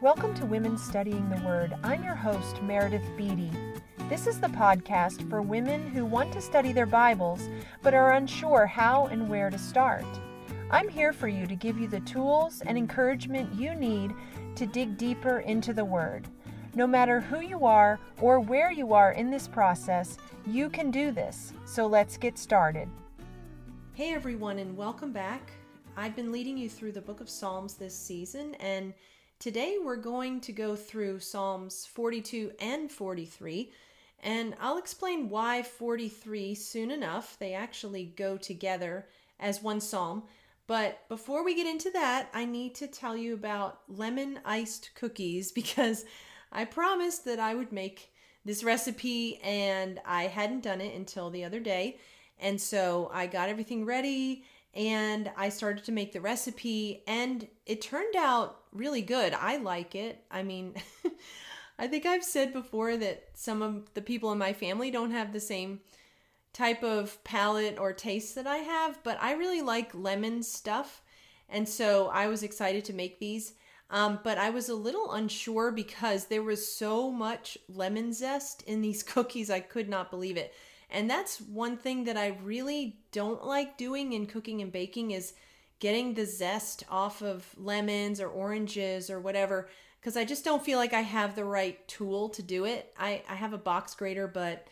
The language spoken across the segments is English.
Welcome to Women Studying the Word. I'm your host, Meredith Beatty. This is the podcast for women who want to study their Bibles but are unsure how and where to start. I'm here for you to give you the tools and encouragement you need to dig deeper into the Word. No matter who you are or where you are in this process, you can do this. So let's get started. Hey everyone, and welcome back. I've been leading you through the book of Psalms this season, and today we're going to go through Psalms 42 and 43. And I'll explain why 43 soon enough. They actually go together as one psalm. But before we get into that, I need to tell you about lemon iced cookies because I promised that I would make this recipe and I hadn't done it until the other day. And so I got everything ready and I started to make the recipe and it turned out really good. I like it. I mean, I think I've said before that some of the people in my family don't have the same type of palate or taste that I have, but I really like lemon stuff. And so I was excited to make these. Um, but I was a little unsure because there was so much lemon zest in these cookies. I could not believe it. And that's one thing that I really don't like doing in cooking and baking is getting the zest off of lemons or oranges or whatever because I just don't feel like I have the right tool to do it. I, I have a box grater, but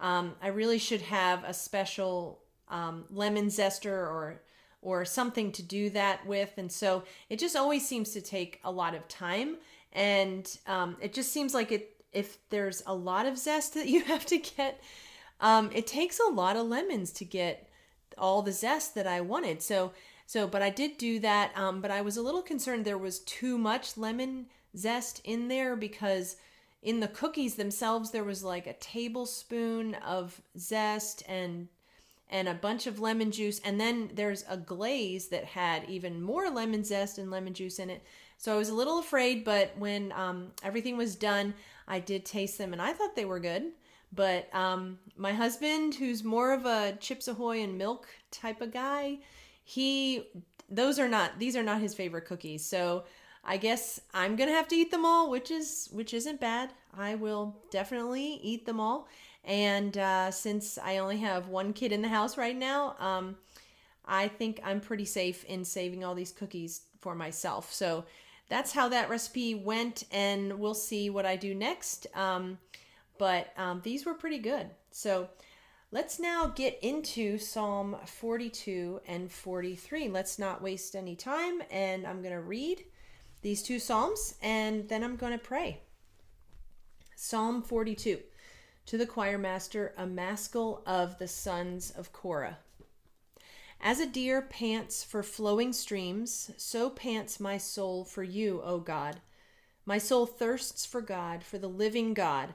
um, I really should have a special um, lemon zester or or something to do that with. And so it just always seems to take a lot of time. And um, it just seems like it if there's a lot of zest that you have to get um, it takes a lot of lemons to get all the zest that I wanted. So, so, but I did do that. Um, but I was a little concerned there was too much lemon zest in there because in the cookies themselves there was like a tablespoon of zest and and a bunch of lemon juice and then there's a glaze that had even more lemon zest and lemon juice in it so i was a little afraid but when um, everything was done i did taste them and i thought they were good but um, my husband, who's more of a Chips Ahoy and milk type of guy, he those are not these are not his favorite cookies. So I guess I'm gonna have to eat them all, which is which isn't bad. I will definitely eat them all. And uh, since I only have one kid in the house right now, um, I think I'm pretty safe in saving all these cookies for myself. So that's how that recipe went, and we'll see what I do next. Um, but um, these were pretty good. So let's now get into Psalm 42 and 43. Let's not waste any time, and I'm going to read these two Psalms and then I'm going to pray. Psalm 42 To the choir master, a maskil of the sons of Korah. As a deer pants for flowing streams, so pants my soul for you, O God. My soul thirsts for God, for the living God.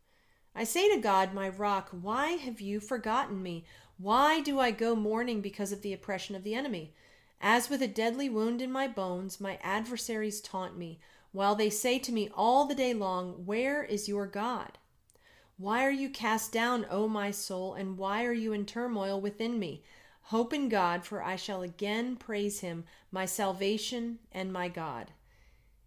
I say to God, my rock, why have you forgotten me? Why do I go mourning because of the oppression of the enemy? As with a deadly wound in my bones, my adversaries taunt me, while they say to me all the day long, Where is your God? Why are you cast down, O my soul, and why are you in turmoil within me? Hope in God, for I shall again praise him, my salvation and my God.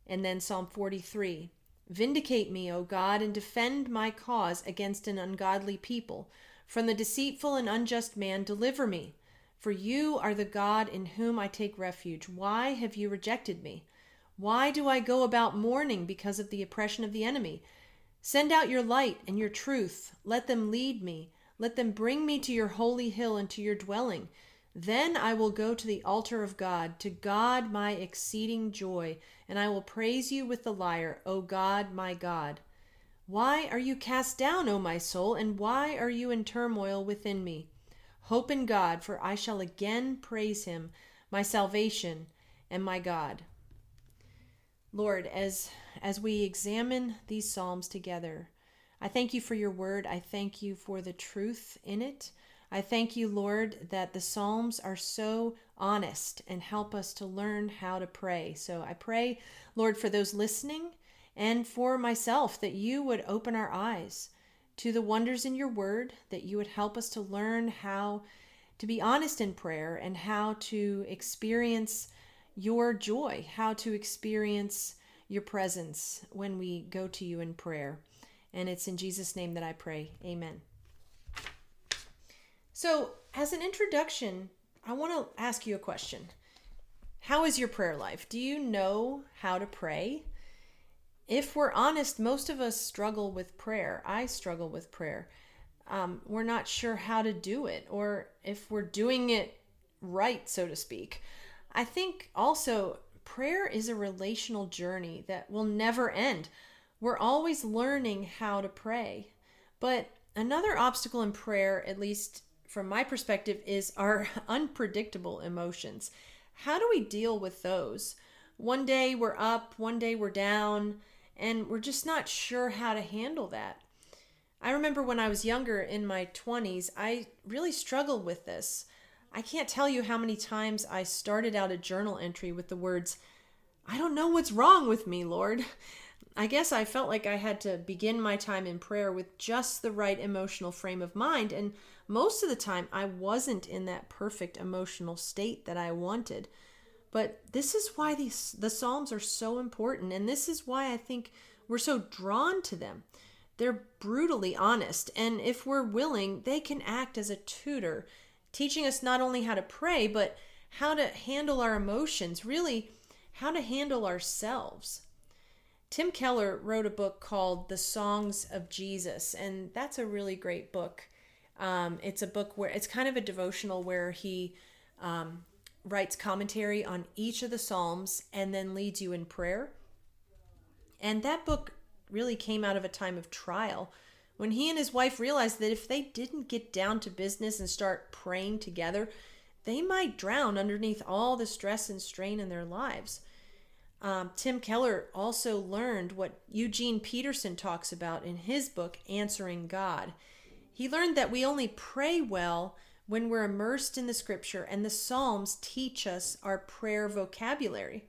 And then Psalm 43 Vindicate me, O God, and defend my cause against an ungodly people. From the deceitful and unjust man, deliver me. For you are the God in whom I take refuge. Why have you rejected me? Why do I go about mourning because of the oppression of the enemy? Send out your light and your truth. Let them lead me. Let them bring me to your holy hill and to your dwelling. Then I will go to the altar of God, to God my exceeding joy, and I will praise you with the lyre, O God, my God. Why are you cast down, O my soul, and why are you in turmoil within me? Hope in God, for I shall again praise him, my salvation and my God. Lord, as as we examine these psalms together, I thank you for your word. I thank you for the truth in it. I thank you, Lord, that the Psalms are so honest and help us to learn how to pray. So I pray, Lord, for those listening and for myself that you would open our eyes to the wonders in your word, that you would help us to learn how to be honest in prayer and how to experience your joy, how to experience your presence when we go to you in prayer. And it's in Jesus' name that I pray. Amen. So, as an introduction, I want to ask you a question. How is your prayer life? Do you know how to pray? If we're honest, most of us struggle with prayer. I struggle with prayer. Um, we're not sure how to do it or if we're doing it right, so to speak. I think also prayer is a relational journey that will never end. We're always learning how to pray. But another obstacle in prayer, at least from my perspective, is our unpredictable emotions. How do we deal with those? One day we're up, one day we're down, and we're just not sure how to handle that. I remember when I was younger in my 20s, I really struggled with this. I can't tell you how many times I started out a journal entry with the words, I don't know what's wrong with me, Lord. I guess I felt like I had to begin my time in prayer with just the right emotional frame of mind, and most of the time I wasn't in that perfect emotional state that I wanted. But this is why these the Psalms are so important, and this is why I think we're so drawn to them. They're brutally honest, and if we're willing, they can act as a tutor, teaching us not only how to pray, but how to handle our emotions, really, how to handle ourselves. Tim Keller wrote a book called The Songs of Jesus, and that's a really great book. Um, it's a book where it's kind of a devotional where he um, writes commentary on each of the Psalms and then leads you in prayer. And that book really came out of a time of trial when he and his wife realized that if they didn't get down to business and start praying together, they might drown underneath all the stress and strain in their lives. Um, Tim Keller also learned what Eugene Peterson talks about in his book, Answering God. He learned that we only pray well when we're immersed in the scripture, and the Psalms teach us our prayer vocabulary.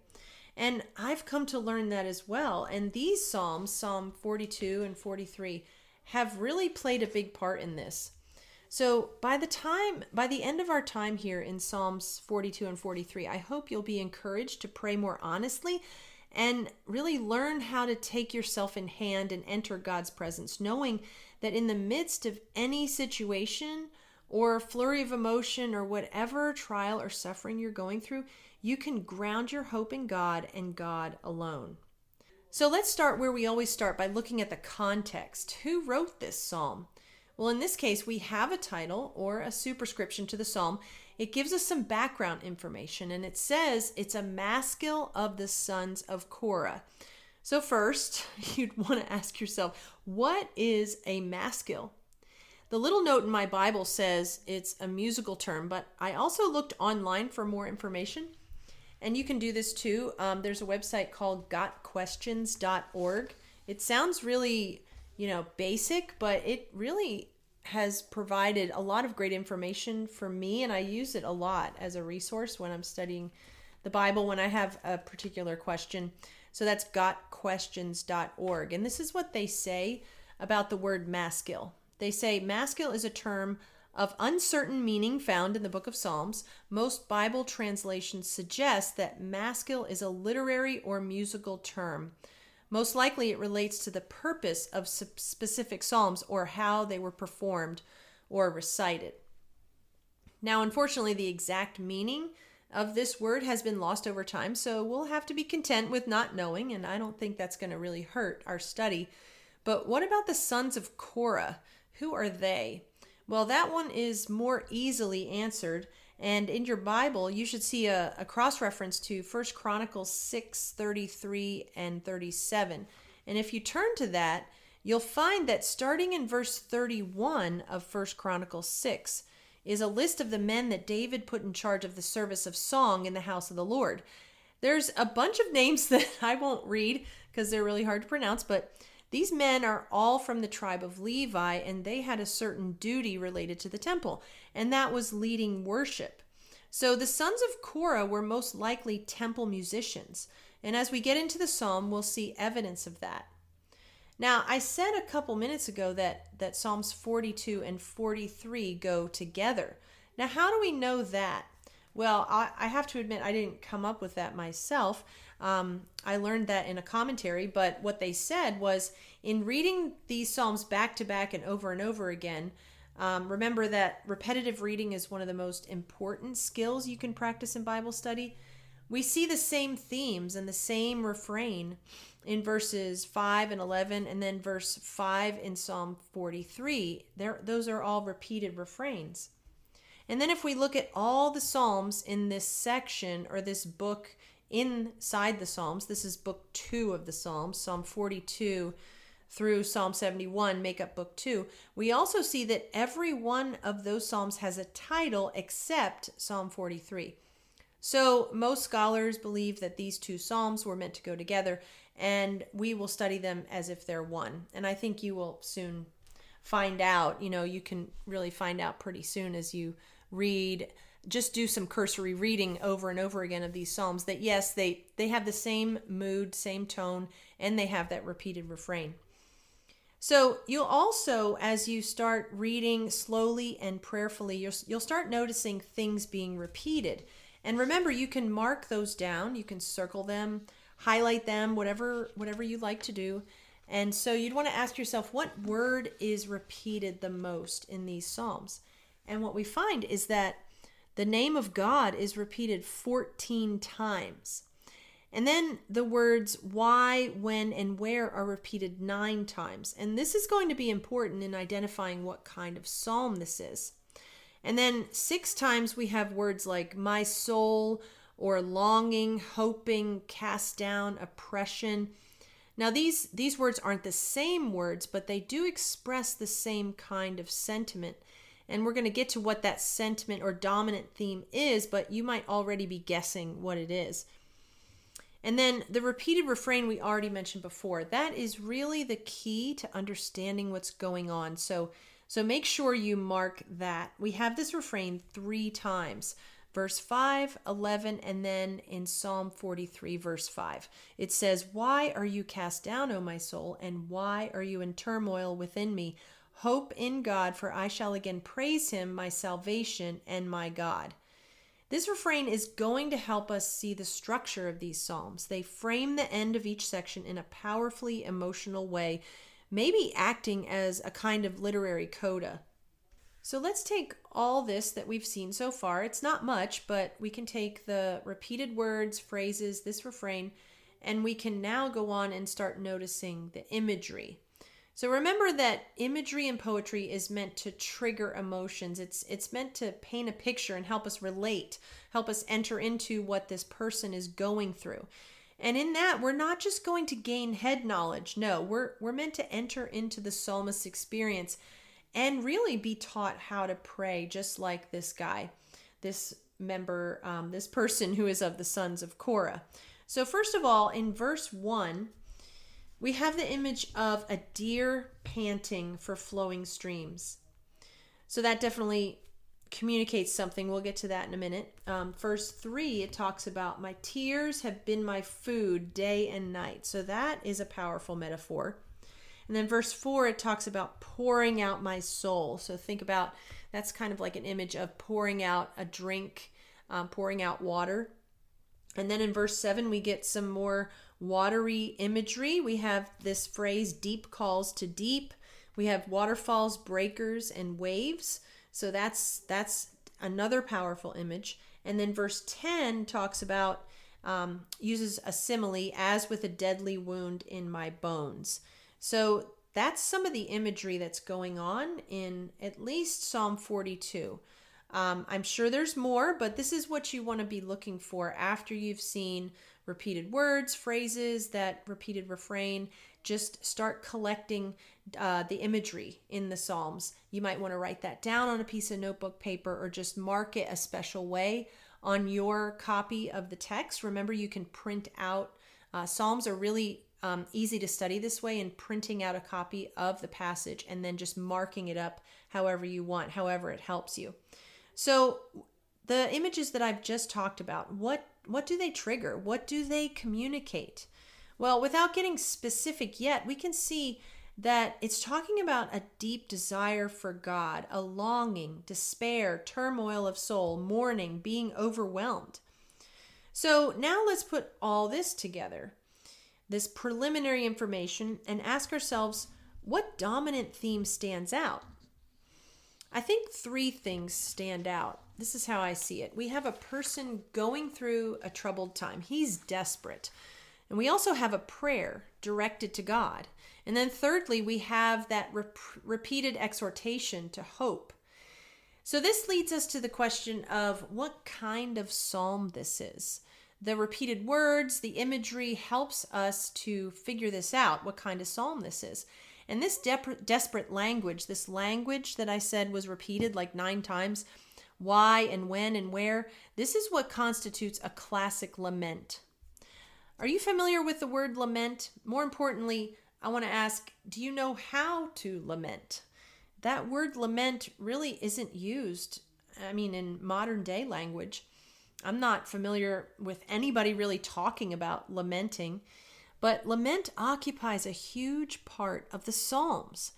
And I've come to learn that as well. And these Psalms, Psalm 42 and 43, have really played a big part in this. So by the time, by the end of our time here in Psalms 42 and 43, I hope you'll be encouraged to pray more honestly and really learn how to take yourself in hand and enter God's presence, knowing that in the midst of any situation or flurry of emotion or whatever trial or suffering you're going through, you can ground your hope in God and God alone. So let's start where we always start by looking at the context. Who wrote this psalm? Well, in this case, we have a title or a superscription to the psalm. It gives us some background information and it says it's a maskil of the sons of Korah. So, first, you'd want to ask yourself, what is a maskil? The little note in my Bible says it's a musical term, but I also looked online for more information. And you can do this too. Um, there's a website called gotquestions.org. It sounds really, you know, basic, but it really has provided a lot of great information for me, and I use it a lot as a resource when I'm studying the Bible when I have a particular question. So that's gotquestions.org. And this is what they say about the word maskil. They say maskil is a term of uncertain meaning found in the book of Psalms. Most Bible translations suggest that maskil is a literary or musical term. Most likely it relates to the purpose of specific psalms or how they were performed or recited. Now, unfortunately, the exact meaning of this word has been lost over time, so we'll have to be content with not knowing, and I don't think that's going to really hurt our study. But what about the sons of Korah? Who are they? Well, that one is more easily answered. And in your Bible, you should see a, a cross reference to First Chronicles 6 33 and 37. And if you turn to that, you'll find that starting in verse 31 of First Chronicles 6 is a list of the men that David put in charge of the service of song in the house of the Lord. There's a bunch of names that I won't read because they're really hard to pronounce, but these men are all from the tribe of Levi, and they had a certain duty related to the temple, and that was leading worship. So the sons of Korah were most likely temple musicians, and as we get into the psalm, we'll see evidence of that. Now, I said a couple minutes ago that, that Psalms 42 and 43 go together. Now, how do we know that? Well, I, I have to admit, I didn't come up with that myself. Um, I learned that in a commentary, but what they said was in reading these Psalms back to back and over and over again, um, remember that repetitive reading is one of the most important skills you can practice in Bible study. We see the same themes and the same refrain in verses 5 and 11, and then verse 5 in Psalm 43. There, those are all repeated refrains. And then if we look at all the Psalms in this section or this book inside the Psalms, this is book two of the Psalms, Psalm 42 through Psalm 71 make up book two. We also see that every one of those Psalms has a title except Psalm 43. So most scholars believe that these two Psalms were meant to go together, and we will study them as if they're one. And I think you will soon find out. You know, you can really find out pretty soon as you read just do some cursory reading over and over again of these psalms that yes they they have the same mood same tone and they have that repeated refrain. So you'll also as you start reading slowly and prayerfully you'll, you'll start noticing things being repeated. And remember you can mark those down. You can circle them highlight them whatever whatever you like to do. And so you'd want to ask yourself what word is repeated the most in these psalms and what we find is that the name of God is repeated 14 times. And then the words why, when, and where are repeated nine times. And this is going to be important in identifying what kind of psalm this is. And then six times we have words like my soul or longing, hoping, cast down, oppression. Now these these words aren't the same words, but they do express the same kind of sentiment. And we're going to get to what that sentiment or dominant theme is, but you might already be guessing what it is. And then the repeated refrain we already mentioned before, that is really the key to understanding what's going on. So so make sure you mark that. We have this refrain 3 times. Verse 5, 11, and then in Psalm 43, verse 5. It says, Why are you cast down, O my soul, and why are you in turmoil within me? Hope in God, for I shall again praise him, my salvation and my God. This refrain is going to help us see the structure of these Psalms. They frame the end of each section in a powerfully emotional way, maybe acting as a kind of literary coda. So let's take all this that we've seen so far. It's not much, but we can take the repeated words, phrases, this refrain, and we can now go on and start noticing the imagery. So remember that imagery in poetry is meant to trigger emotions. It's it's meant to paint a picture and help us relate, help us enter into what this person is going through. And in that, we're not just going to gain head knowledge. No, we're we're meant to enter into the psalmist's experience and really be taught how to pray, just like this guy, this member, um, this person who is of the sons of Korah. So first of all, in verse one we have the image of a deer panting for flowing streams. So that definitely communicates something. We'll get to that in a minute. Um, verse 3, it talks about, My tears have been my food day and night. So that is a powerful metaphor. And then verse 4, it talks about pouring out my soul. So think about that's kind of like an image of pouring out a drink, um, pouring out water. And then in verse 7, we get some more watery imagery. We have this phrase, deep calls to deep. We have waterfalls, breakers, and waves. So that's that's another powerful image. And then verse 10 talks about um, uses a simile as with a deadly wound in my bones. So that's some of the imagery that's going on in at least Psalm 42. Um, I'm sure there's more, but this is what you want to be looking for after you've seen repeated words, phrases, that repeated refrain. Just start collecting uh, the imagery in the Psalms. You might want to write that down on a piece of notebook paper or just mark it a special way on your copy of the text. Remember, you can print out. Uh, Psalms are really um, easy to study this way and printing out a copy of the passage and then just marking it up however you want, however it helps you. So, the images that I've just talked about, what what do they trigger? What do they communicate? Well, without getting specific yet, we can see that it's talking about a deep desire for God, a longing, despair, turmoil of soul, mourning, being overwhelmed. So now let's put all this together, this preliminary information, and ask ourselves what dominant theme stands out? I think three things stand out. This is how I see it. We have a person going through a troubled time, he's desperate. And we also have a prayer directed to God. And then, thirdly, we have that rep- repeated exhortation to hope. So, this leads us to the question of what kind of psalm this is. The repeated words, the imagery helps us to figure this out, what kind of psalm this is. And this de- desperate language, this language that I said was repeated like nine times, why and when and where, this is what constitutes a classic lament. Are you familiar with the word lament? More importantly, I want to ask do you know how to lament? That word lament really isn't used, I mean, in modern day language. I'm not familiar with anybody really talking about lamenting, but lament occupies a huge part of the Psalms.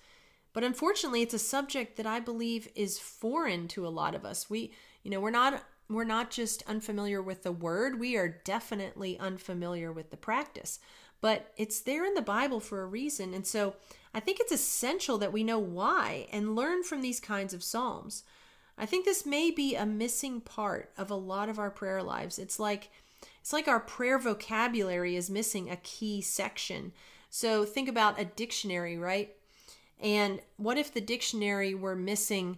But unfortunately, it's a subject that I believe is foreign to a lot of us. We, you know, we're not we're not just unfamiliar with the word, we are definitely unfamiliar with the practice. But it's there in the Bible for a reason. And so I think it's essential that we know why and learn from these kinds of Psalms. I think this may be a missing part of a lot of our prayer lives. It's like it's like our prayer vocabulary is missing a key section. So think about a dictionary, right? And what if the dictionary were missing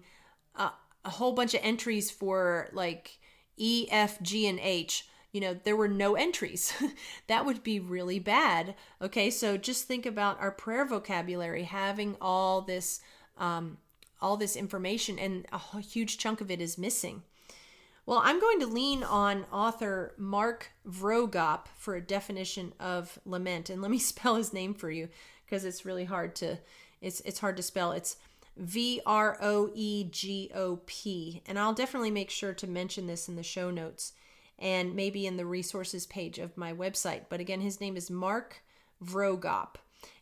a, a whole bunch of entries for like E, F, G, and H? You know, there were no entries. that would be really bad. Okay, so just think about our prayer vocabulary having all this, um, all this information, and a huge chunk of it is missing. Well, I'm going to lean on author Mark Vroegop for a definition of lament, and let me spell his name for you because it's really hard to it's it's hard to spell. It's V R O E G O P. And I'll definitely make sure to mention this in the show notes and maybe in the resources page of my website. But again, his name is Mark Vroegop.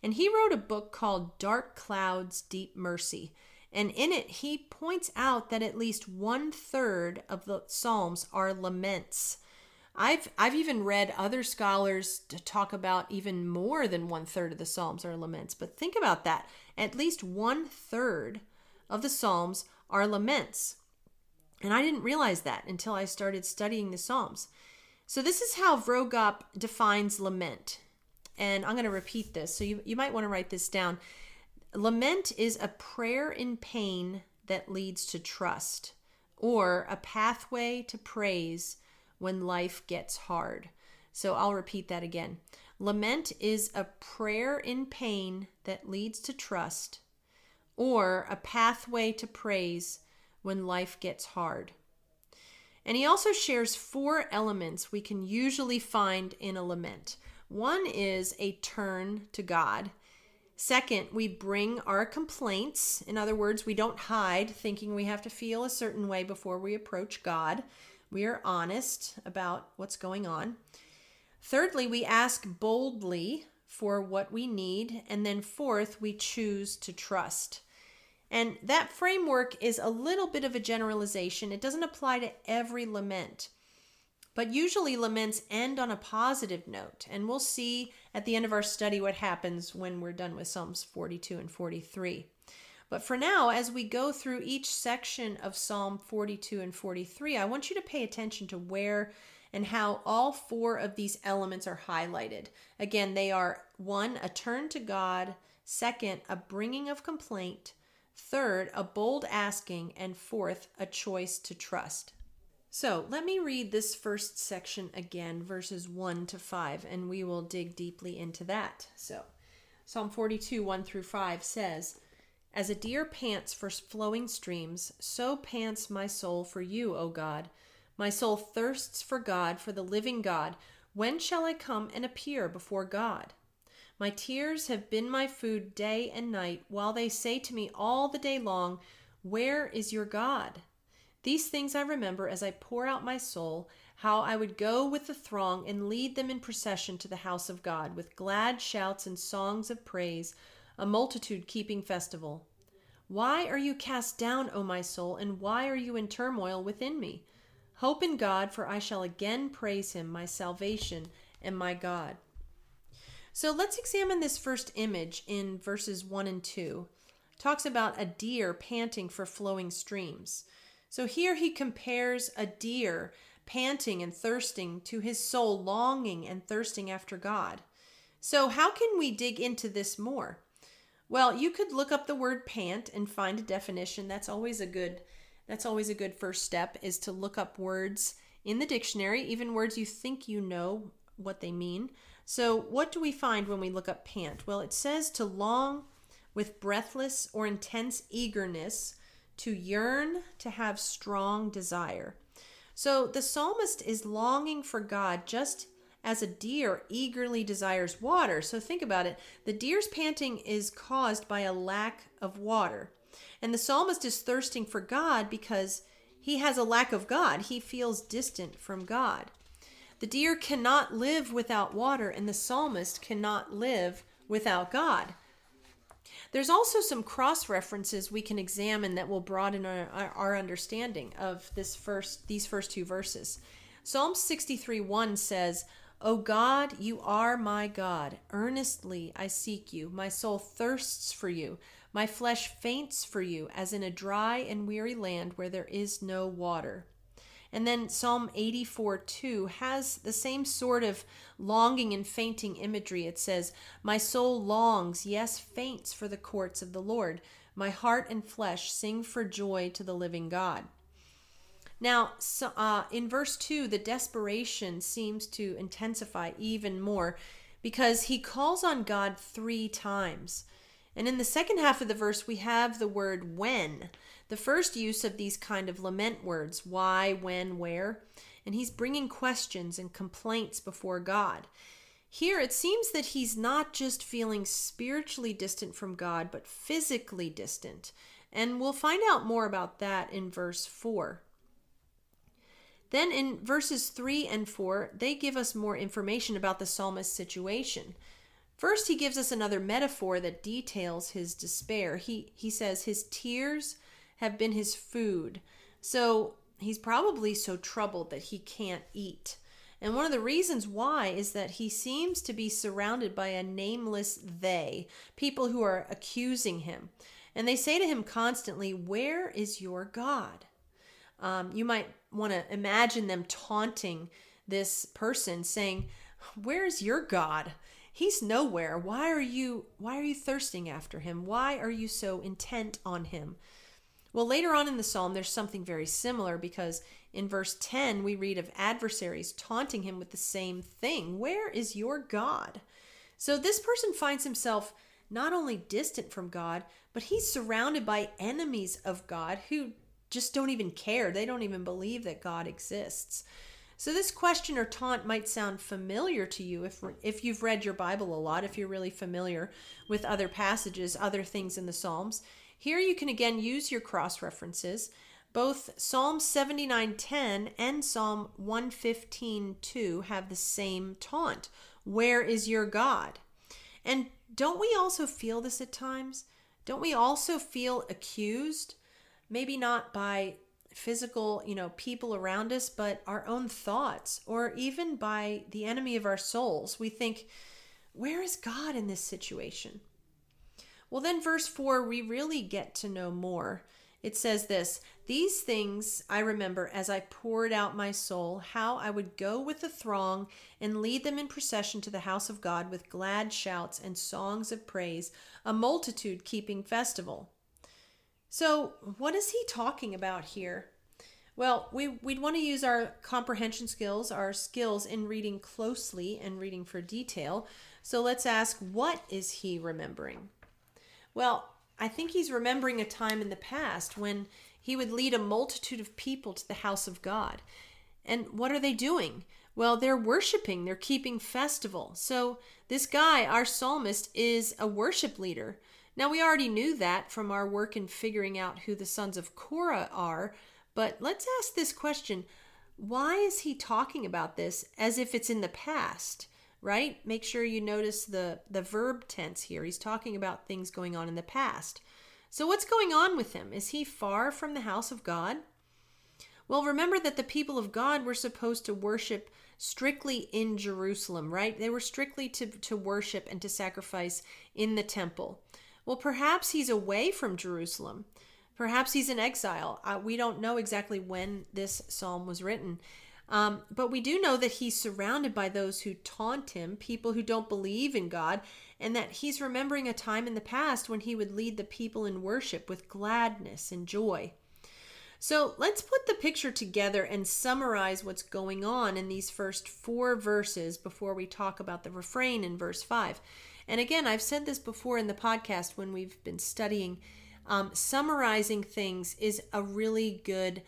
And he wrote a book called Dark Clouds, Deep Mercy. And in it, he points out that at least one third of the Psalms are laments. I've I've even read other scholars to talk about even more than one third of the Psalms are laments. But think about that. At least one third of the Psalms are laments. And I didn't realize that until I started studying the Psalms. So this is how Vroegop defines lament. And I'm going to repeat this. So you, you might want to write this down. Lament is a prayer in pain that leads to trust, or a pathway to praise when life gets hard. So I'll repeat that again. Lament is a prayer in pain that leads to trust, or a pathway to praise when life gets hard. And he also shares four elements we can usually find in a lament. One is a turn to God. Second, we bring our complaints. In other words, we don't hide thinking we have to feel a certain way before we approach God. We are honest about what's going on. Thirdly, we ask boldly for what we need. And then fourth, we choose to trust. And that framework is a little bit of a generalization. It doesn't apply to every lament. But usually laments end on a positive note. And we'll see at the end of our study what happens when we're done with Psalms 42 and 43. But for now, as we go through each section of Psalm 42 and 43, I want you to pay attention to where and how all four of these elements are highlighted. Again, they are one, a turn to God, Second, a bringing of complaint. Third, a bold asking. And fourth, a choice to trust. So let me read this first section again, verses 1 to 5, and we will dig deeply into that. So, Psalm 42, 1 through 5 says, As a deer pants for flowing streams, so pants my soul for you, O God. My soul thirsts for God, for the living God. When shall I come and appear before God? My tears have been my food day and night, while they say to me all the day long, Where is your God? These things I remember as I pour out my soul, how I would go with the throng and lead them in procession to the house of God, with glad shouts and songs of praise, a multitude keeping festival. Why are you cast down, O my soul, and why are you in turmoil within me? Hope in God, for I shall again praise him, my salvation and my God. So let's examine this first image in verses 1 and 2. It talks about a deer panting for flowing streams. So here he compares a deer panting and thirsting to his soul longing and thirsting after God. So, how can we dig into this more? Well, you could look up the word pant and find a definition. That's always a good that's always a good first step is to look up words in the dictionary, even words you think you know what they mean. So, what do we find when we look up pant? Well, it says to long with breathless or intense eagerness, to yearn, to have strong desire. So, the psalmist is longing for God just as a deer eagerly desires water. So, think about it. The deer's panting is caused by a lack of water. And the psalmist is thirsting for God because he has a lack of God. He feels distant from God. The deer cannot live without water, and the psalmist cannot live without God. There's also some cross references we can examine that will broaden our, our understanding of this first these first two verses. Psalm 63 1 says, O God, you are my God. Earnestly I seek you. My soul thirsts for you. My flesh faints for you, as in a dry and weary land where there is no water. And then Psalm 84 2 has the same sort of longing and fainting imagery. It says, My soul longs, yes, faints for the courts of the Lord. My heart and flesh sing for joy to the living God. Now, so, uh, in verse 2, the desperation seems to intensify even more because he calls on God three times. And in the second half of the verse, we have the word when the first use of these kind of lament words why, when, where. And he's bringing questions and complaints before God. Here it seems that he's not just feeling spiritually distant from God, but physically distant. And we'll find out more about that in verse 4. Then in verses 3 and 4, they give us more information about the psalmist's situation. First, he gives us another metaphor that details his despair. He, he says, His tears have been his food. So he's probably so troubled that he can't eat. And one of the reasons why is that he seems to be surrounded by a nameless they, people who are accusing him. And they say to him constantly, Where is your God? Um, you might want to imagine them taunting this person, saying, Where's your God? He's nowhere. Why are you why are you thirsting after him? Why are you so intent on him? Well, later on in the psalm, there's something very similar because in verse 10, we read of adversaries taunting him with the same thing Where is your God? So this person finds himself not only distant from God, but he's surrounded by enemies of God who just don't even care. They don't even believe that God exists. So this question or taunt might sound familiar to you if if you've read your Bible a lot, if you're really familiar with other passages, other things in the Psalms. Here you can again use your cross references. Both Psalm 79:10 and Psalm 115:2 have the same taunt. Where is your God? And don't we also feel this at times? Don't we also feel accused? Maybe not by physical, you know, people around us, but our own thoughts or even by the enemy of our souls. We think, where is God in this situation? Well, then, verse 4, we really get to know more. It says this These things I remember as I poured out my soul, how I would go with the throng and lead them in procession to the house of God with glad shouts and songs of praise, a multitude keeping festival. So, what is he talking about here? Well, we, we'd want to use our comprehension skills, our skills in reading closely and reading for detail. So let's ask, what is he remembering? Well, I think he's remembering a time in the past when he would lead a multitude of people to the house of God. And what are they doing? Well, they're worshiping, they're keeping festival. So, this guy, our psalmist, is a worship leader. Now, we already knew that from our work in figuring out who the sons of Korah are, but let's ask this question why is he talking about this as if it's in the past? Right? Make sure you notice the, the verb tense here. He's talking about things going on in the past. So, what's going on with him? Is he far from the house of God? Well, remember that the people of God were supposed to worship strictly in Jerusalem, right? They were strictly to, to worship and to sacrifice in the temple. Well, perhaps he's away from Jerusalem. Perhaps he's in exile. Uh, we don't know exactly when this psalm was written. Um, but we do know that he's surrounded by those who taunt him, people who don't believe in God, and that he's remembering a time in the past when he would lead the people in worship with gladness and joy. So let's put the picture together and summarize what's going on in these first four verses before we talk about the refrain in verse 5. And again, I've said this before in the podcast when we've been studying. Um, summarizing things is a really good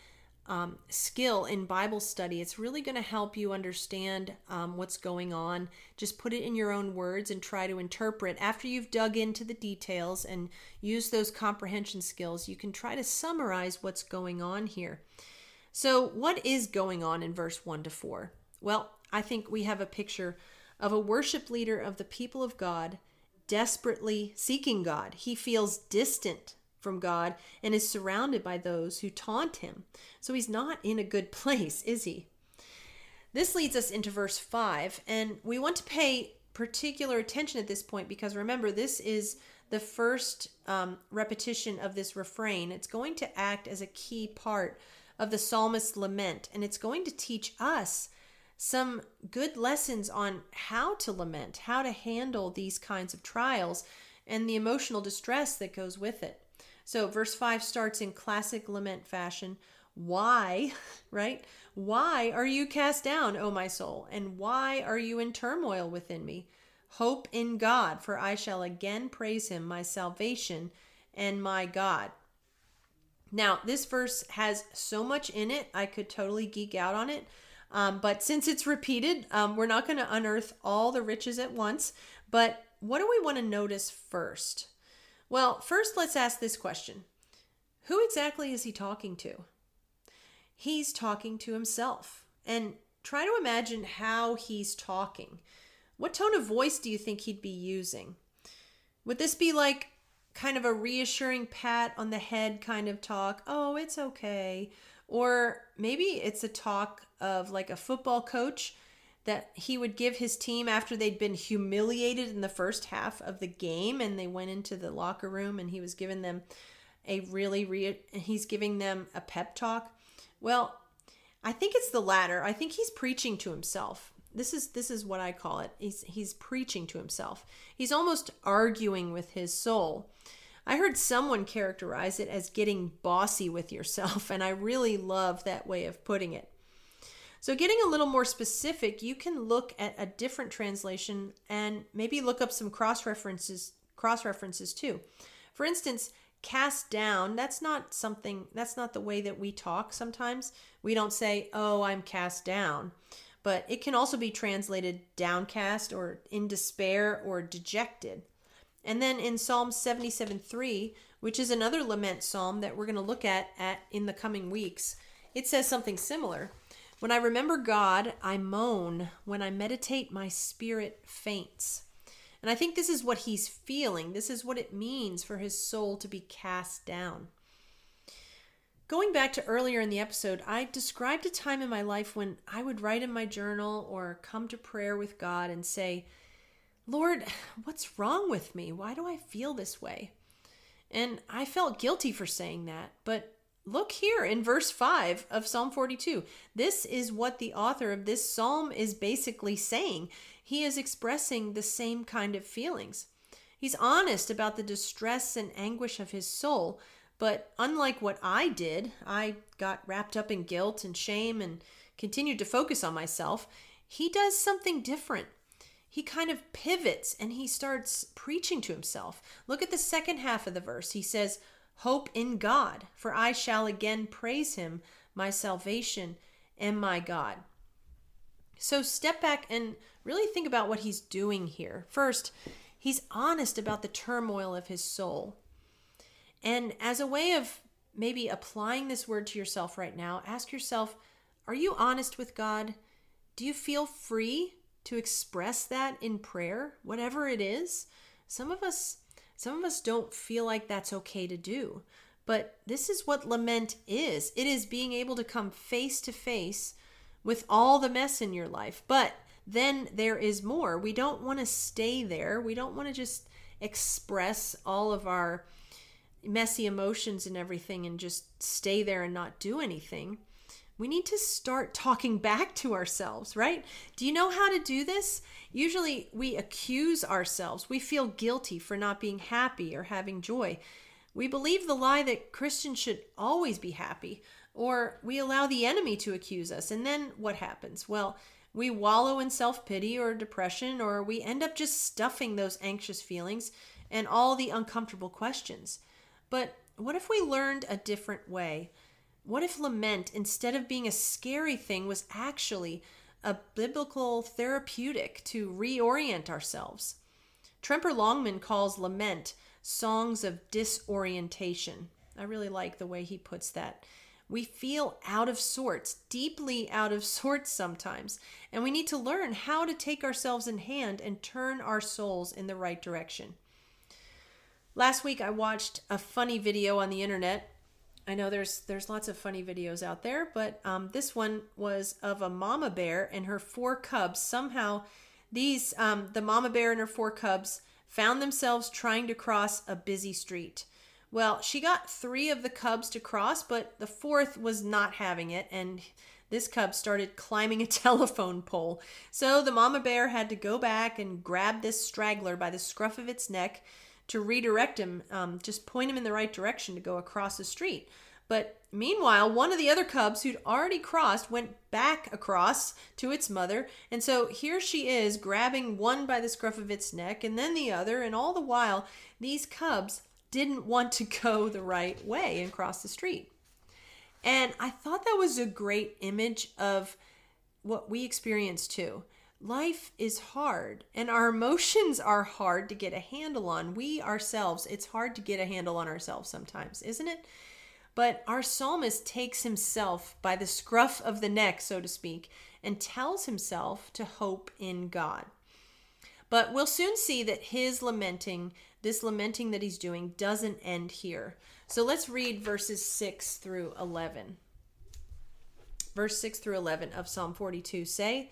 um, skill in Bible study. It's really going to help you understand um, what's going on. Just put it in your own words and try to interpret. After you've dug into the details and use those comprehension skills, you can try to summarize what's going on here. So, what is going on in verse 1 to 4? Well, I think we have a picture of a worship leader of the people of God desperately seeking God. He feels distant from God and is surrounded by those who taunt him. So he's not in a good place, is he? This leads us into verse 5, and we want to pay particular attention at this point because remember, this is the first um, repetition of this refrain. It's going to act as a key part of the psalmist's lament, and it's going to teach us some good lessons on how to lament, how to handle these kinds of trials, and the emotional distress that goes with it. So, verse 5 starts in classic lament fashion. Why, right? Why are you cast down, O my soul? And why are you in turmoil within me? Hope in God, for I shall again praise him, my salvation and my God. Now, this verse has so much in it, I could totally geek out on it. Um, but since it's repeated, um, we're not going to unearth all the riches at once. But what do we want to notice first? Well, first, let's ask this question Who exactly is he talking to? He's talking to himself. And try to imagine how he's talking. What tone of voice do you think he'd be using? Would this be like kind of a reassuring pat on the head kind of talk? Oh, it's okay. Or maybe it's a talk of like a football coach that he would give his team after they'd been humiliated in the first half of the game and they went into the locker room and he was giving them a really re- he's giving them a pep talk. Well, I think it's the latter. I think he's preaching to himself. This is this is what I call it. He's he's preaching to himself. He's almost arguing with his soul. I heard someone characterize it as getting bossy with yourself, and I really love that way of putting it. So, getting a little more specific, you can look at a different translation and maybe look up some cross references cross references too. For instance, cast down, that's not something that's not the way that we talk sometimes. We don't say, "Oh, I'm cast down." But it can also be translated downcast or in despair or dejected. And then in Psalm 77 3, which is another lament psalm that we're going to look at, at in the coming weeks, it says something similar. When I remember God, I moan. When I meditate, my spirit faints. And I think this is what he's feeling. This is what it means for his soul to be cast down. Going back to earlier in the episode, I described a time in my life when I would write in my journal or come to prayer with God and say, Lord, what's wrong with me? Why do I feel this way? And I felt guilty for saying that. But look here in verse 5 of Psalm 42. This is what the author of this psalm is basically saying. He is expressing the same kind of feelings. He's honest about the distress and anguish of his soul, but unlike what I did, I got wrapped up in guilt and shame and continued to focus on myself. He does something different. He kind of pivots and he starts preaching to himself. Look at the second half of the verse. He says, Hope in God, for I shall again praise him, my salvation and my God. So step back and really think about what he's doing here. First, he's honest about the turmoil of his soul. And as a way of maybe applying this word to yourself right now, ask yourself Are you honest with God? Do you feel free to express that in prayer, whatever it is? Some of us some of us don't feel like that's okay to do. But this is what lament is. It is being able to come face to face with all the mess in your life. But then there is more. We don't want to stay there. We don't want to just express all of our messy emotions and everything and just stay there and not do anything. We need to start talking back to ourselves, right? Do you know how to do this? Usually we accuse ourselves. We feel guilty for not being happy or having joy. We believe the lie that Christians should always be happy, or we allow the enemy to accuse us. And then what happens? Well, we wallow in self pity or depression, or we end up just stuffing those anxious feelings and all the uncomfortable questions. But what if we learned a different way? What if lament, instead of being a scary thing, was actually a biblical therapeutic to reorient ourselves? Tremper Longman calls lament songs of disorientation. I really like the way he puts that. We feel out of sorts, deeply out of sorts sometimes, and we need to learn how to take ourselves in hand and turn our souls in the right direction. Last week I watched a funny video on the internet. I know there's there's lots of funny videos out there, but um, this one was of a mama bear and her four cubs. Somehow, these um, the mama bear and her four cubs found themselves trying to cross a busy street. Well, she got three of the cubs to cross, but the fourth was not having it, and this cub started climbing a telephone pole. So the mama bear had to go back and grab this straggler by the scruff of its neck to redirect him, um, just point him in the right direction to go across the street. But meanwhile, one of the other cubs who'd already crossed went back across to its mother. And so here she is, grabbing one by the scruff of its neck and then the other. And all the while, these cubs didn't want to go the right way and cross the street. And I thought that was a great image of what we experience too life is hard and our emotions are hard to get a handle on. We ourselves, it's hard to get a handle on ourselves sometimes, isn't it? But our psalmist takes himself by the scruff of the neck, so to speak, and tells himself to hope in God. But we'll soon see that his lamenting, this lamenting that he's doing, doesn't end here. So let's read verses 6 through 11. Verse 6 through 11 of Psalm 42 say,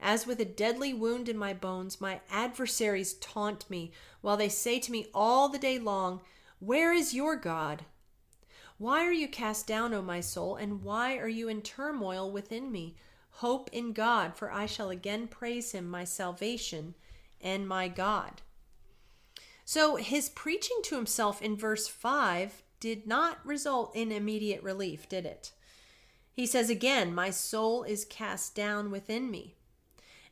As with a deadly wound in my bones, my adversaries taunt me, while they say to me all the day long, Where is your God? Why are you cast down, O my soul, and why are you in turmoil within me? Hope in God, for I shall again praise him, my salvation and my God. So his preaching to himself in verse 5 did not result in immediate relief, did it? He says again, My soul is cast down within me.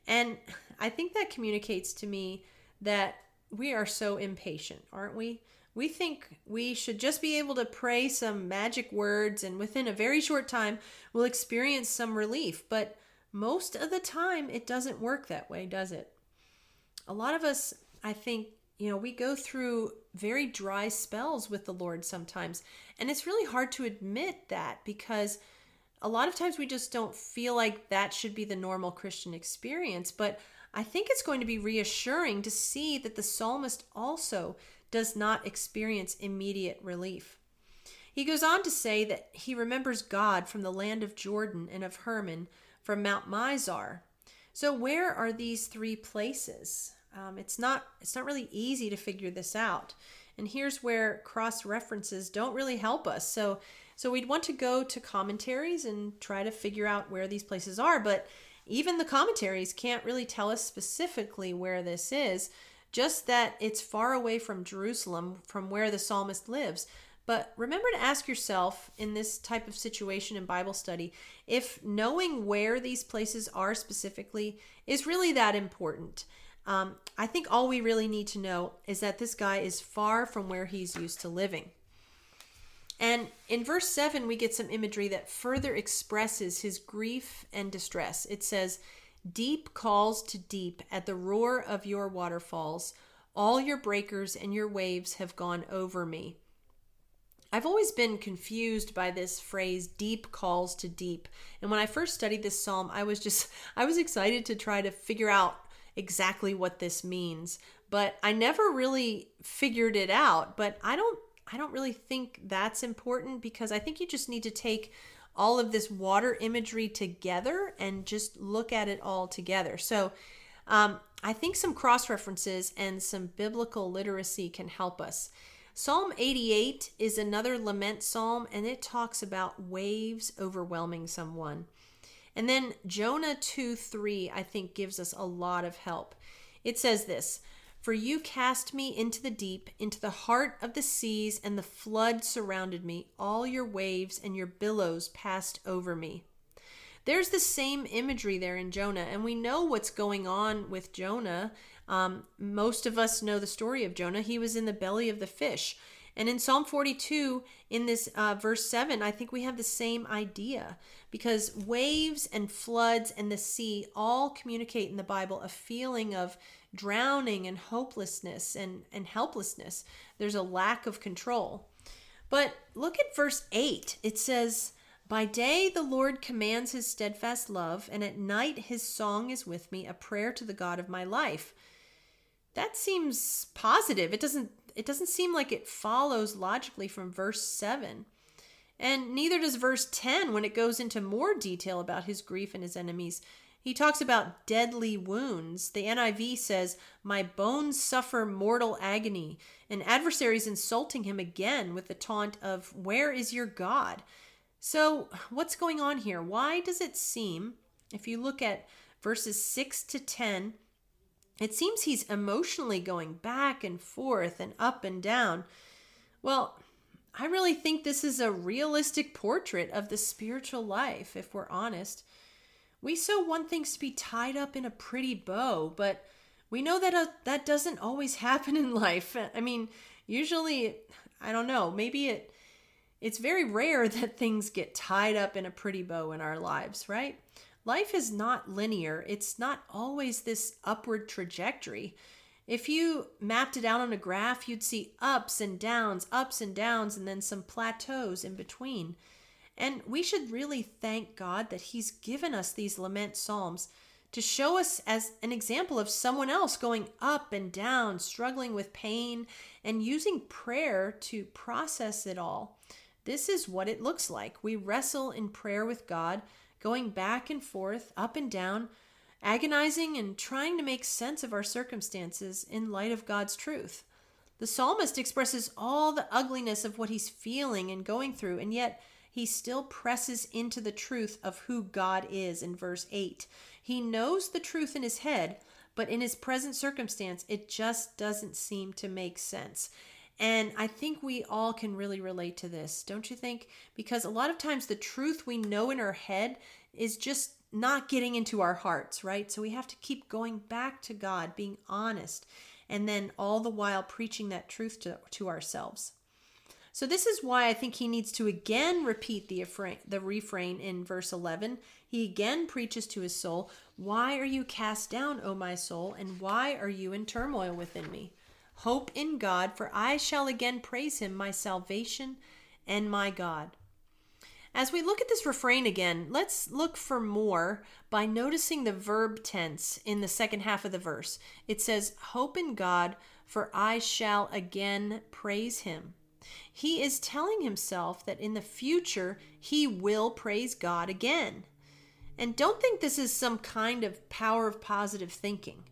And I think that communicates to me that we are so impatient, aren't we? We think we should just be able to pray some magic words and within a very short time we'll experience some relief. But most of the time, it doesn't work that way, does it? A lot of us, I think, you know, we go through very dry spells with the Lord sometimes. And it's really hard to admit that because a lot of times we just don't feel like that should be the normal Christian experience. But I think it's going to be reassuring to see that the psalmist also does not experience immediate relief. He goes on to say that he remembers God from the land of Jordan and of Hermon, from Mount Mizar. So, where are these three places? Um, it's not it's not really easy to figure this out. And here's where cross references don't really help us. So so we'd want to go to commentaries and try to figure out where these places are, but even the commentaries can't really tell us specifically where this is, just that it's far away from Jerusalem, from where the psalmist lives. But remember to ask yourself in this type of situation in Bible study if knowing where these places are specifically is really that important. Um, I think all we really need to know is that this guy is far from where he's used to living. And in verse 7, we get some imagery that further expresses his grief and distress. It says, Deep calls to deep at the roar of your waterfalls. All your breakers and your waves have gone over me. I've always been confused by this phrase deep calls to deep. And when I first studied this psalm, I was just I was excited to try to figure out exactly what this means, but I never really figured it out. But I don't I don't really think that's important because I think you just need to take all of this water imagery together and just look at it all together. So um, I think some cross references and some biblical literacy can help us. Psalm 88 is another lament psalm, and it talks about waves overwhelming someone. And then Jonah 2 3, I think, gives us a lot of help. It says this For you cast me into the deep, into the heart of the seas, and the flood surrounded me. All your waves and your billows passed over me. There's the same imagery there in Jonah, and we know what's going on with Jonah. Um, most of us know the story of Jonah. He was in the belly of the fish. And in Psalm 42, in this uh, verse 7, I think we have the same idea because waves and floods and the sea all communicate in the Bible a feeling of drowning and hopelessness and, and helplessness. There's a lack of control. But look at verse 8. It says, By day the Lord commands his steadfast love, and at night his song is with me, a prayer to the God of my life. That seems positive. It doesn't it doesn't seem like it follows logically from verse 7. And neither does verse 10 when it goes into more detail about his grief and his enemies. He talks about deadly wounds. The NIV says, My bones suffer mortal agony. And adversaries insulting him again with the taunt of, Where is your God? So, what's going on here? Why does it seem, if you look at verses 6 to 10, it seems he's emotionally going back and forth and up and down. Well, I really think this is a realistic portrait of the spiritual life, if we're honest. We so want things to be tied up in a pretty bow, but we know that uh, that doesn't always happen in life. I mean, usually, I don't know, maybe it it's very rare that things get tied up in a pretty bow in our lives, right? life is not linear. It's not always this upward trajectory. If you mapped it out on a graph, you'd see ups and downs, ups and downs, and then some plateaus in between. And we should really thank God that He's given us these lament psalms to show us as an example of someone else going up and down, struggling with pain, and using prayer to process it all. This is what it looks like. We wrestle in prayer with God going back and forth, up and down, agonizing and trying to make sense of our circumstances in light of God's truth. The psalmist expresses all the ugliness of what he's feeling and going through, and yet he still presses into the truth of who God is in verse 8. He knows the truth in his head, but in his present circumstance, it just doesn't seem to make sense. And I think we all can really relate to this, don't you think? Because a lot of times the truth we know in our head is just not getting into our hearts, right? So we have to keep going back to God, being honest, and then all the while preaching that truth to, to ourselves. So this is why I think he needs to again repeat the refrain, the refrain in verse 11. He again preaches to his soul, "Why are you cast down, O my soul, and why are you in turmoil within me?" Hope in God, for I shall again praise him, my salvation and my God. As we look at this refrain again, let's look for more by noticing the verb tense in the second half of the verse. It says, Hope in God, for I shall again praise him. He is telling himself that in the future he will praise God again. And don't think this is some kind of power of positive thinking.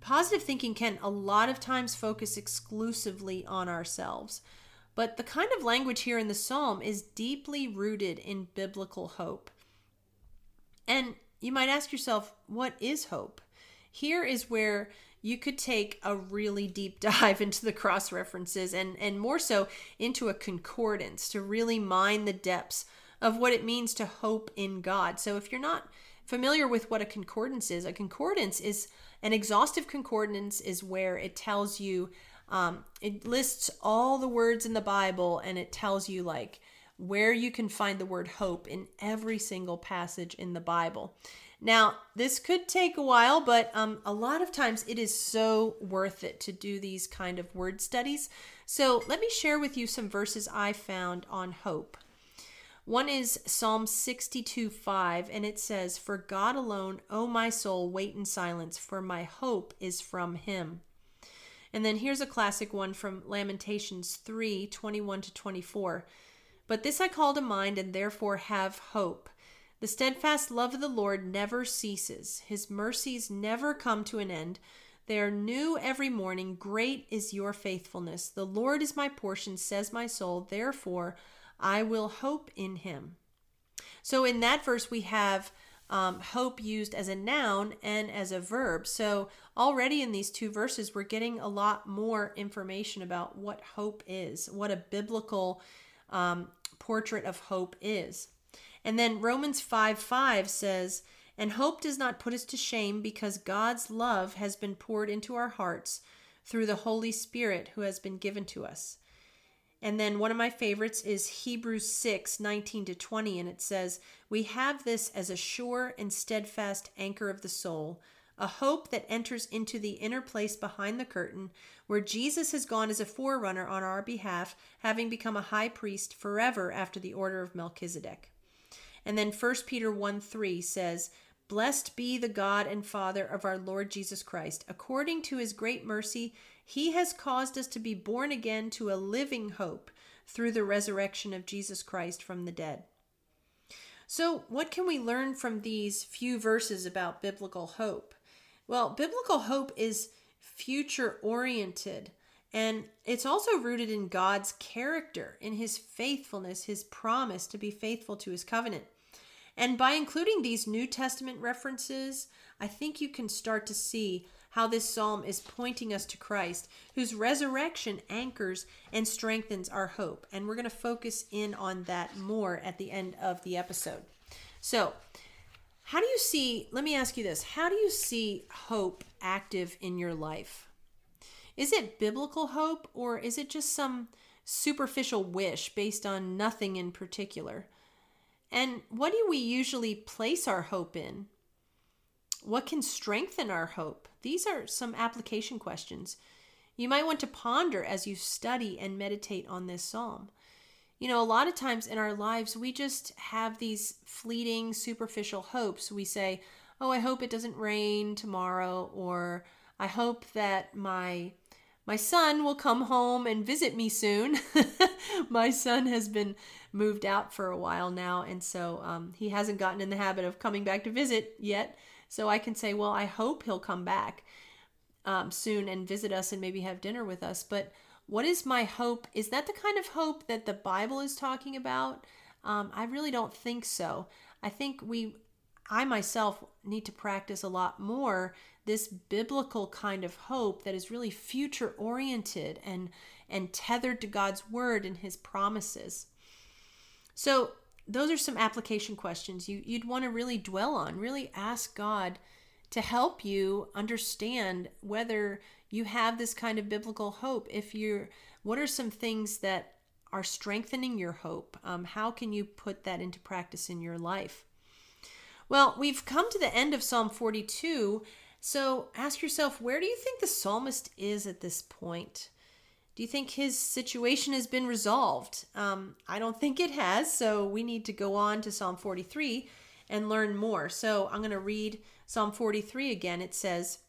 Positive thinking can a lot of times focus exclusively on ourselves. But the kind of language here in the psalm is deeply rooted in biblical hope. And you might ask yourself, what is hope? Here is where you could take a really deep dive into the cross references and, and more so into a concordance to really mine the depths of what it means to hope in God. So if you're not familiar with what a concordance is, a concordance is an exhaustive concordance is where it tells you um, it lists all the words in the Bible and it tells you like where you can find the word hope in every single passage in the Bible. Now, this could take a while, but um, a lot of times it is so worth it to do these kind of word studies. So, let me share with you some verses I found on hope. One is Psalm 62 5, and it says, For God alone, O my soul, wait in silence, for my hope is from him. And then here's a classic one from Lamentations 3 21 to 24. But this I call to mind, and therefore have hope. The steadfast love of the Lord never ceases, his mercies never come to an end. They are new every morning. Great is your faithfulness. The Lord is my portion, says my soul. Therefore, I will hope in him. So, in that verse, we have um, hope used as a noun and as a verb. So already in these two verses, we're getting a lot more information about what hope is, what a biblical um, portrait of hope is. And then Romans 5 5 says, And hope does not put us to shame because God's love has been poured into our hearts through the Holy Spirit who has been given to us. And then one of my favorites is Hebrews 6 19 to 20, and it says, We have this as a sure and steadfast anchor of the soul, a hope that enters into the inner place behind the curtain, where Jesus has gone as a forerunner on our behalf, having become a high priest forever after the order of Melchizedek. And then 1 Peter 1 3 says, Blessed be the God and Father of our Lord Jesus Christ. According to his great mercy, he has caused us to be born again to a living hope through the resurrection of Jesus Christ from the dead. So, what can we learn from these few verses about biblical hope? Well, biblical hope is future oriented and it's also rooted in God's character, in his faithfulness, his promise to be faithful to his covenant. And by including these New Testament references, I think you can start to see how this psalm is pointing us to Christ, whose resurrection anchors and strengthens our hope. And we're going to focus in on that more at the end of the episode. So, how do you see, let me ask you this, how do you see hope active in your life? Is it biblical hope or is it just some superficial wish based on nothing in particular? And what do we usually place our hope in? What can strengthen our hope? These are some application questions you might want to ponder as you study and meditate on this psalm. You know, a lot of times in our lives, we just have these fleeting, superficial hopes. We say, Oh, I hope it doesn't rain tomorrow, or I hope that my my son will come home and visit me soon. my son has been moved out for a while now, and so um, he hasn't gotten in the habit of coming back to visit yet. So I can say, well, I hope he'll come back um, soon and visit us and maybe have dinner with us. But what is my hope? Is that the kind of hope that the Bible is talking about? Um, I really don't think so. I think we, I myself, need to practice a lot more this biblical kind of hope that is really future oriented and and tethered to God's word and his promises. So those are some application questions you, you'd want to really dwell on. Really ask God to help you understand whether you have this kind of biblical hope. If you're, what are some things that are strengthening your hope? Um, how can you put that into practice in your life? Well, we've come to the end of Psalm 42, So ask yourself, where do you think the psalmist is at this point? Do you think his situation has been resolved? Um, I don't think it has, so we need to go on to Psalm 43 and learn more. So I'm going to read Psalm 43 again. It says,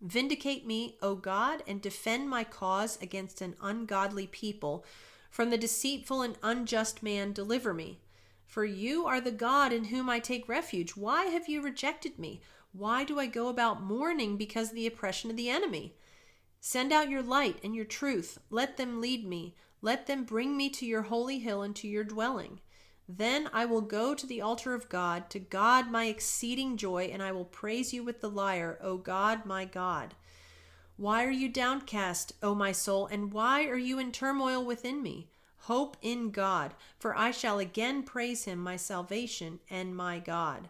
Vindicate me, O God, and defend my cause against an ungodly people. From the deceitful and unjust man, deliver me. For you are the God in whom I take refuge. Why have you rejected me? Why do I go about mourning because of the oppression of the enemy? Send out your light and your truth. Let them lead me. Let them bring me to your holy hill and to your dwelling. Then I will go to the altar of God, to God my exceeding joy, and I will praise you with the lyre, O God, my God. Why are you downcast, O my soul, and why are you in turmoil within me? Hope in God, for I shall again praise him, my salvation and my God.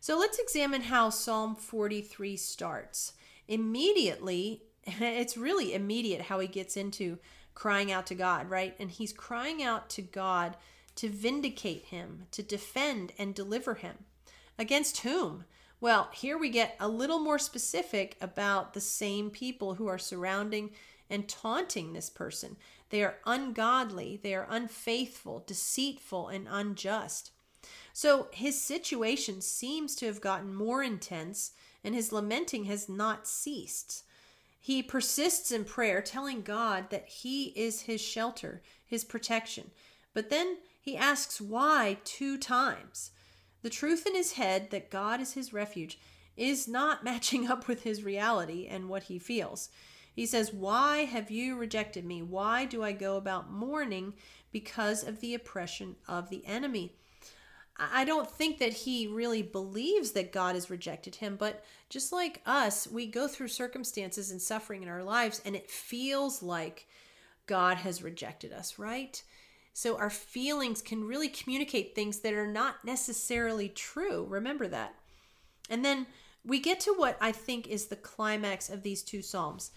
So let's examine how Psalm 43 starts. Immediately, it's really immediate how he gets into crying out to God, right? And he's crying out to God to vindicate him, to defend and deliver him. Against whom? Well, here we get a little more specific about the same people who are surrounding and taunting this person. They are ungodly, they are unfaithful, deceitful, and unjust. So his situation seems to have gotten more intense, and his lamenting has not ceased. He persists in prayer, telling God that he is his shelter, his protection. But then he asks why two times. The truth in his head that God is his refuge is not matching up with his reality and what he feels. He says, Why have you rejected me? Why do I go about mourning because of the oppression of the enemy? I don't think that he really believes that God has rejected him, but just like us, we go through circumstances and suffering in our lives, and it feels like God has rejected us, right? So our feelings can really communicate things that are not necessarily true. Remember that. And then we get to what I think is the climax of these two Psalms,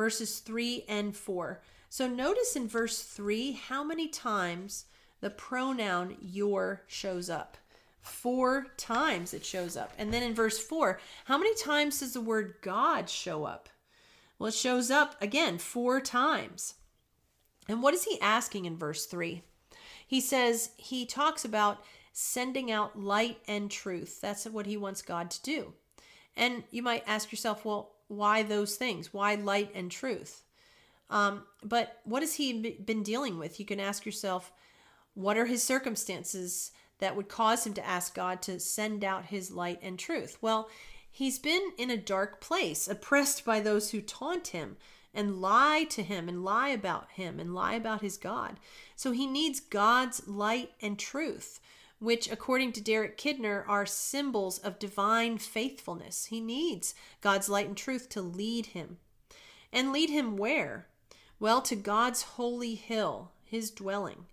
verses 3 and 4. So notice in verse 3 how many times the pronoun your shows up. Four times it shows up. And then in verse 4, how many times does the word God show up? Well, it shows up again four times. And what is he asking in verse 3? He says, he talks about sending out light and truth. That's what he wants God to do. And you might ask yourself, well, why those things? Why light and truth? Um, but what has he been dealing with? You can ask yourself, what are his circumstances that would cause him to ask God to send out his light and truth? Well, he's been in a dark place, oppressed by those who taunt him, and lie to him and lie about him and lie about his God. So he needs God's light and truth, which, according to Derek Kidner, are symbols of divine faithfulness. He needs God's light and truth to lead him. And lead him where? Well, to God's holy hill, his dwelling.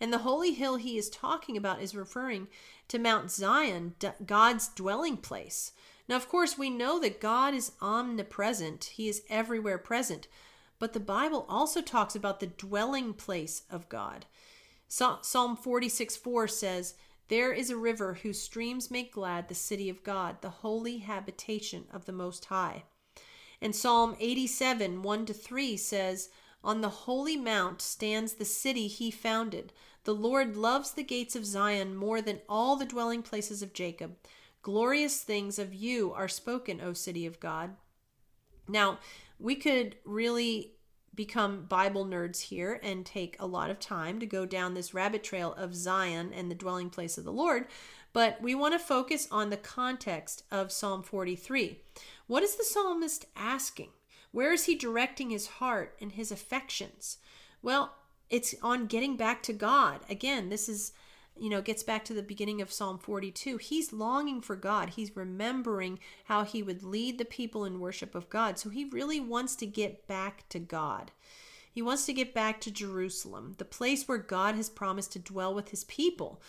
And the holy hill he is talking about is referring to Mount Zion, God's dwelling place. Now, of course, we know that God is omnipresent, He is everywhere present, but the Bible also talks about the dwelling place of God. Psalm 46 4 says, There is a river whose streams make glad the city of God, the holy habitation of the Most High. And Psalm 87 1 to 3 says, On the holy mount stands the city he founded. The Lord loves the gates of Zion more than all the dwelling places of Jacob. Glorious things of you are spoken, O city of God. Now, we could really become Bible nerds here and take a lot of time to go down this rabbit trail of Zion and the dwelling place of the Lord, but we want to focus on the context of Psalm 43. What is the psalmist asking? Where is he directing his heart and his affections? Well, it's on getting back to God. Again, this is you know, gets back to the beginning of Psalm 42. He's longing for God. He's remembering how he would lead the people in worship of God. So he really wants to get back to God. He wants to get back to Jerusalem, the place where God has promised to dwell with his people,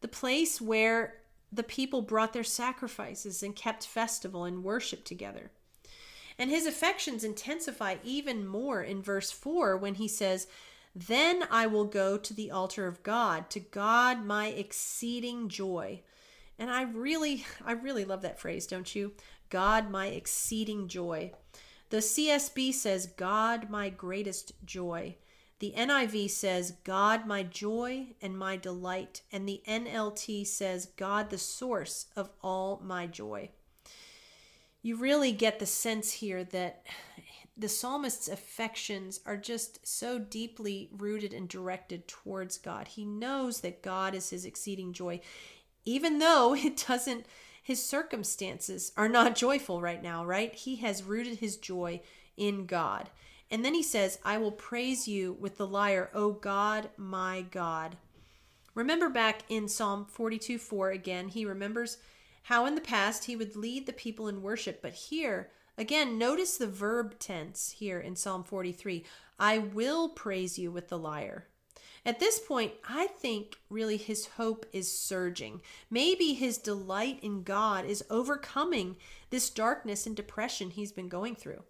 the place where the people brought their sacrifices and kept festival and worship together. And his affections intensify even more in verse 4 when he says, then I will go to the altar of God, to God my exceeding joy. And I really, I really love that phrase, don't you? God, my exceeding joy. The CSB says, God, my greatest joy. The NIV says, God, my joy and my delight. And the NLT says, God, the source of all my joy. You really get the sense here that the psalmist's affections are just so deeply rooted and directed towards God. He knows that God is his exceeding joy, even though it doesn't, his circumstances are not joyful right now, right? He has rooted his joy in God. And then he says, I will praise you with the lyre, O God, my God. Remember back in Psalm 42 4 again, he remembers how in the past he would lead the people in worship. But here, again, notice the verb tense here in Psalm 43 I will praise you with the lyre. At this point, I think really his hope is surging. Maybe his delight in God is overcoming this darkness and depression he's been going through.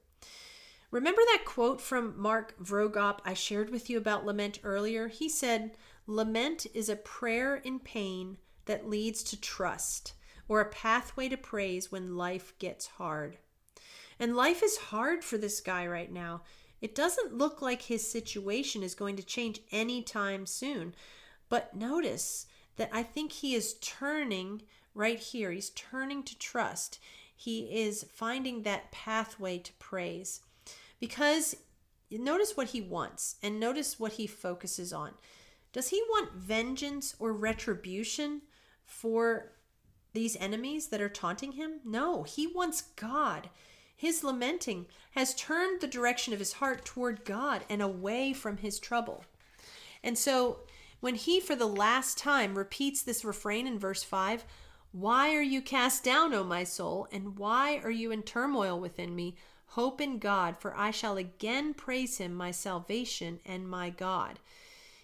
Remember that quote from Mark Vroegop I shared with you about lament earlier? He said, Lament is a prayer in pain that leads to trust, or a pathway to praise when life gets hard. And life is hard for this guy right now. It doesn't look like his situation is going to change anytime soon. But notice that I think he is turning right here. He's turning to trust. He is finding that pathway to praise because notice what he wants and notice what he focuses on. Does he want vengeance or retribution for these enemies that are taunting him? No, he wants God. His lamenting has turned the direction of his heart toward God and away from his trouble. And so when he, for the last time, repeats this refrain in verse 5 Why are you cast down, O my soul? And why are you in turmoil within me? Hope in God, for I shall again praise him, my salvation and my God.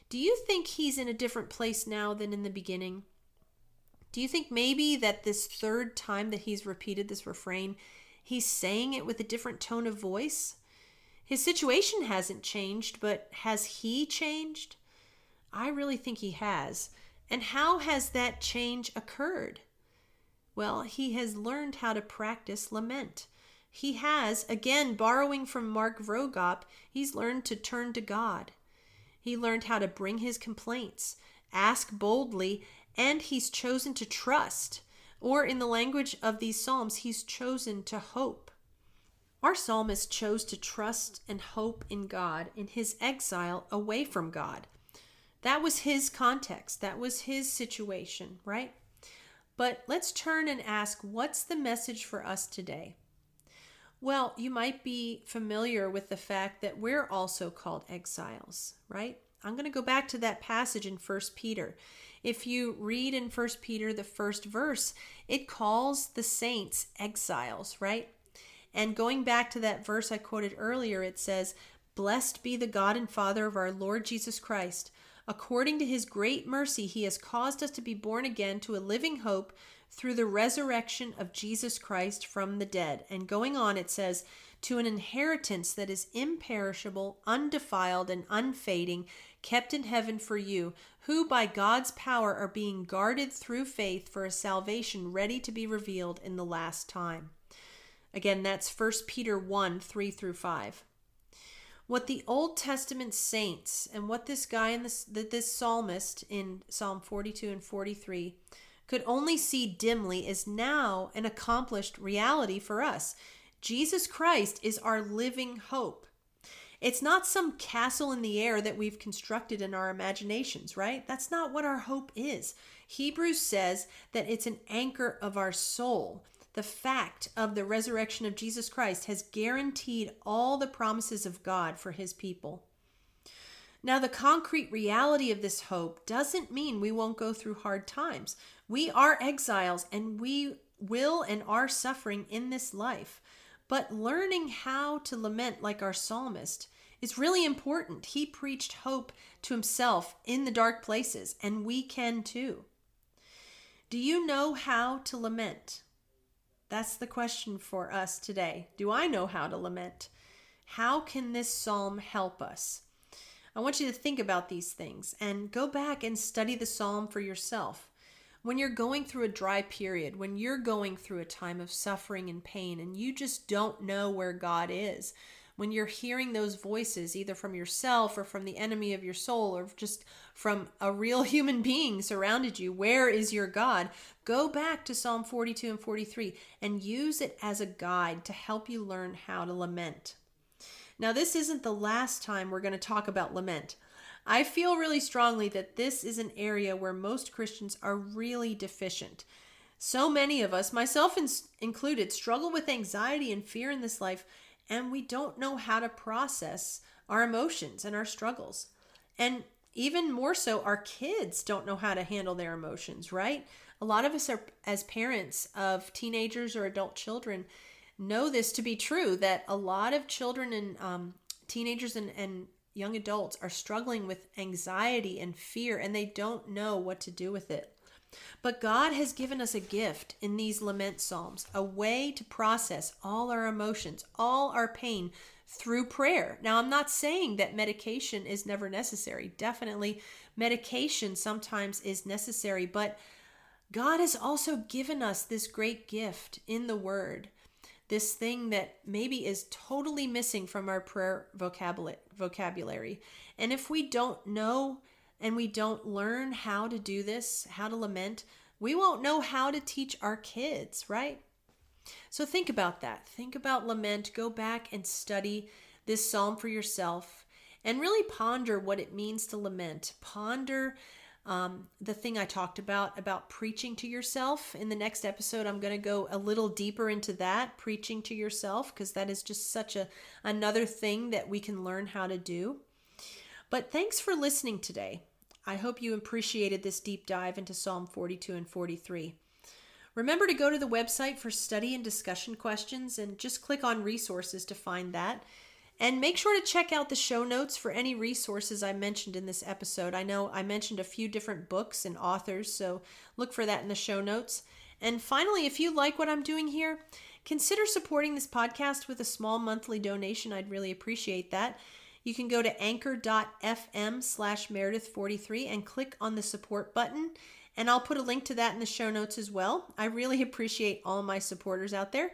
Do you think he's in a different place now than in the beginning? Do you think maybe that this third time that he's repeated this refrain, he's saying it with a different tone of voice? His situation hasn't changed, but has he changed? I really think he has. And how has that change occurred? Well, he has learned how to practice lament he has, again, borrowing from Mark Vroegop, he's learned to turn to God. He learned how to bring his complaints, ask boldly, and he's chosen to trust. Or, in the language of these Psalms, he's chosen to hope. Our psalmist chose to trust and hope in God in his exile away from God. That was his context, that was his situation, right? But let's turn and ask what's the message for us today? Well, you might be familiar with the fact that we're also called exiles, right? I'm going to go back to that passage in 1 Peter. If you read in 1 Peter, the first verse, it calls the saints exiles, right? And going back to that verse I quoted earlier, it says, Blessed be the God and Father of our Lord Jesus Christ. According to his great mercy, he has caused us to be born again to a living hope through the resurrection of Jesus Christ from the dead. And going on, it says, to an inheritance that is imperishable, undefiled, and unfading, kept in heaven for you, who by God's power are being guarded through faith for a salvation ready to be revealed in the last time. Again, that's 1 Peter 1 3 through 5. What the Old Testament saints and what this guy in this, this psalmist in Psalm 42 and 43 could only see dimly is now an accomplished reality for us. Jesus Christ is our living hope. It's not some castle in the air that we've constructed in our imaginations, right? That's not what our hope is. Hebrews says that it's an anchor of our soul. The fact of the resurrection of Jesus Christ has guaranteed all the promises of God for his people. Now, the concrete reality of this hope doesn't mean we won't go through hard times. We are exiles and we will and are suffering in this life. But learning how to lament like our psalmist is really important. He preached hope to himself in the dark places, and we can too. Do you know how to lament? That's the question for us today. Do I know how to lament? How can this psalm help us? I want you to think about these things and go back and study the psalm for yourself. when you're going through a dry period, when you're going through a time of suffering and pain, and you just don't know where God is, when you're hearing those voices, either from yourself or from the enemy of your soul or just from a real human being surrounded you, where is your God? Go back to Psalm 42 and 43 and use it as a guide to help you learn how to lament. Now, this isn't the last time we're going to talk about lament. I feel really strongly that this is an area where most Christians are really deficient. So many of us, myself included, struggle with anxiety and fear in this life and we don't know how to process our emotions and our struggles. And even more so, our kids don't know how to handle their emotions, right? A lot of us are, as parents of teenagers or adult children, know this to be true that a lot of children and um, teenagers and, and young adults are struggling with anxiety and fear and they don't know what to do with it. But God has given us a gift in these lament psalms, a way to process all our emotions, all our pain through prayer. Now, I'm not saying that medication is never necessary. Definitely, medication sometimes is necessary, but God has also given us this great gift in the Word, this thing that maybe is totally missing from our prayer vocabulary. And if we don't know and we don't learn how to do this, how to lament, we won't know how to teach our kids, right? So think about that. Think about lament. Go back and study this psalm for yourself and really ponder what it means to lament. Ponder um, the thing I talked about, about preaching to yourself. In the next episode, I'm going to go a little deeper into that, preaching to yourself, because that is just such a another thing that we can learn how to do. But thanks for listening today. I hope you appreciated this deep dive into Psalm 42 and 43. Remember to go to the website for study and discussion questions and just click on resources to find that. And make sure to check out the show notes for any resources I mentioned in this episode. I know I mentioned a few different books and authors, so look for that in the show notes. And finally, if you like what I'm doing here, consider supporting this podcast with a small monthly donation. I'd really appreciate that. You can go to anchor.fm slash Meredith43 and click on the support button. And I'll put a link to that in the show notes as well. I really appreciate all my supporters out there.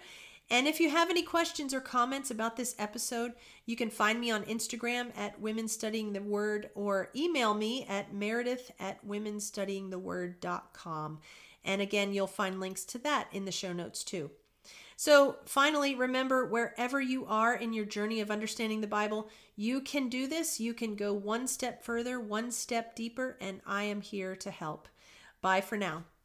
And if you have any questions or comments about this episode, you can find me on Instagram at Women Studying the Word or email me at meredith at womenstudyingtheword.com. And again, you'll find links to that in the show notes too. So, finally, remember wherever you are in your journey of understanding the Bible, you can do this. You can go one step further, one step deeper, and I am here to help. Bye for now.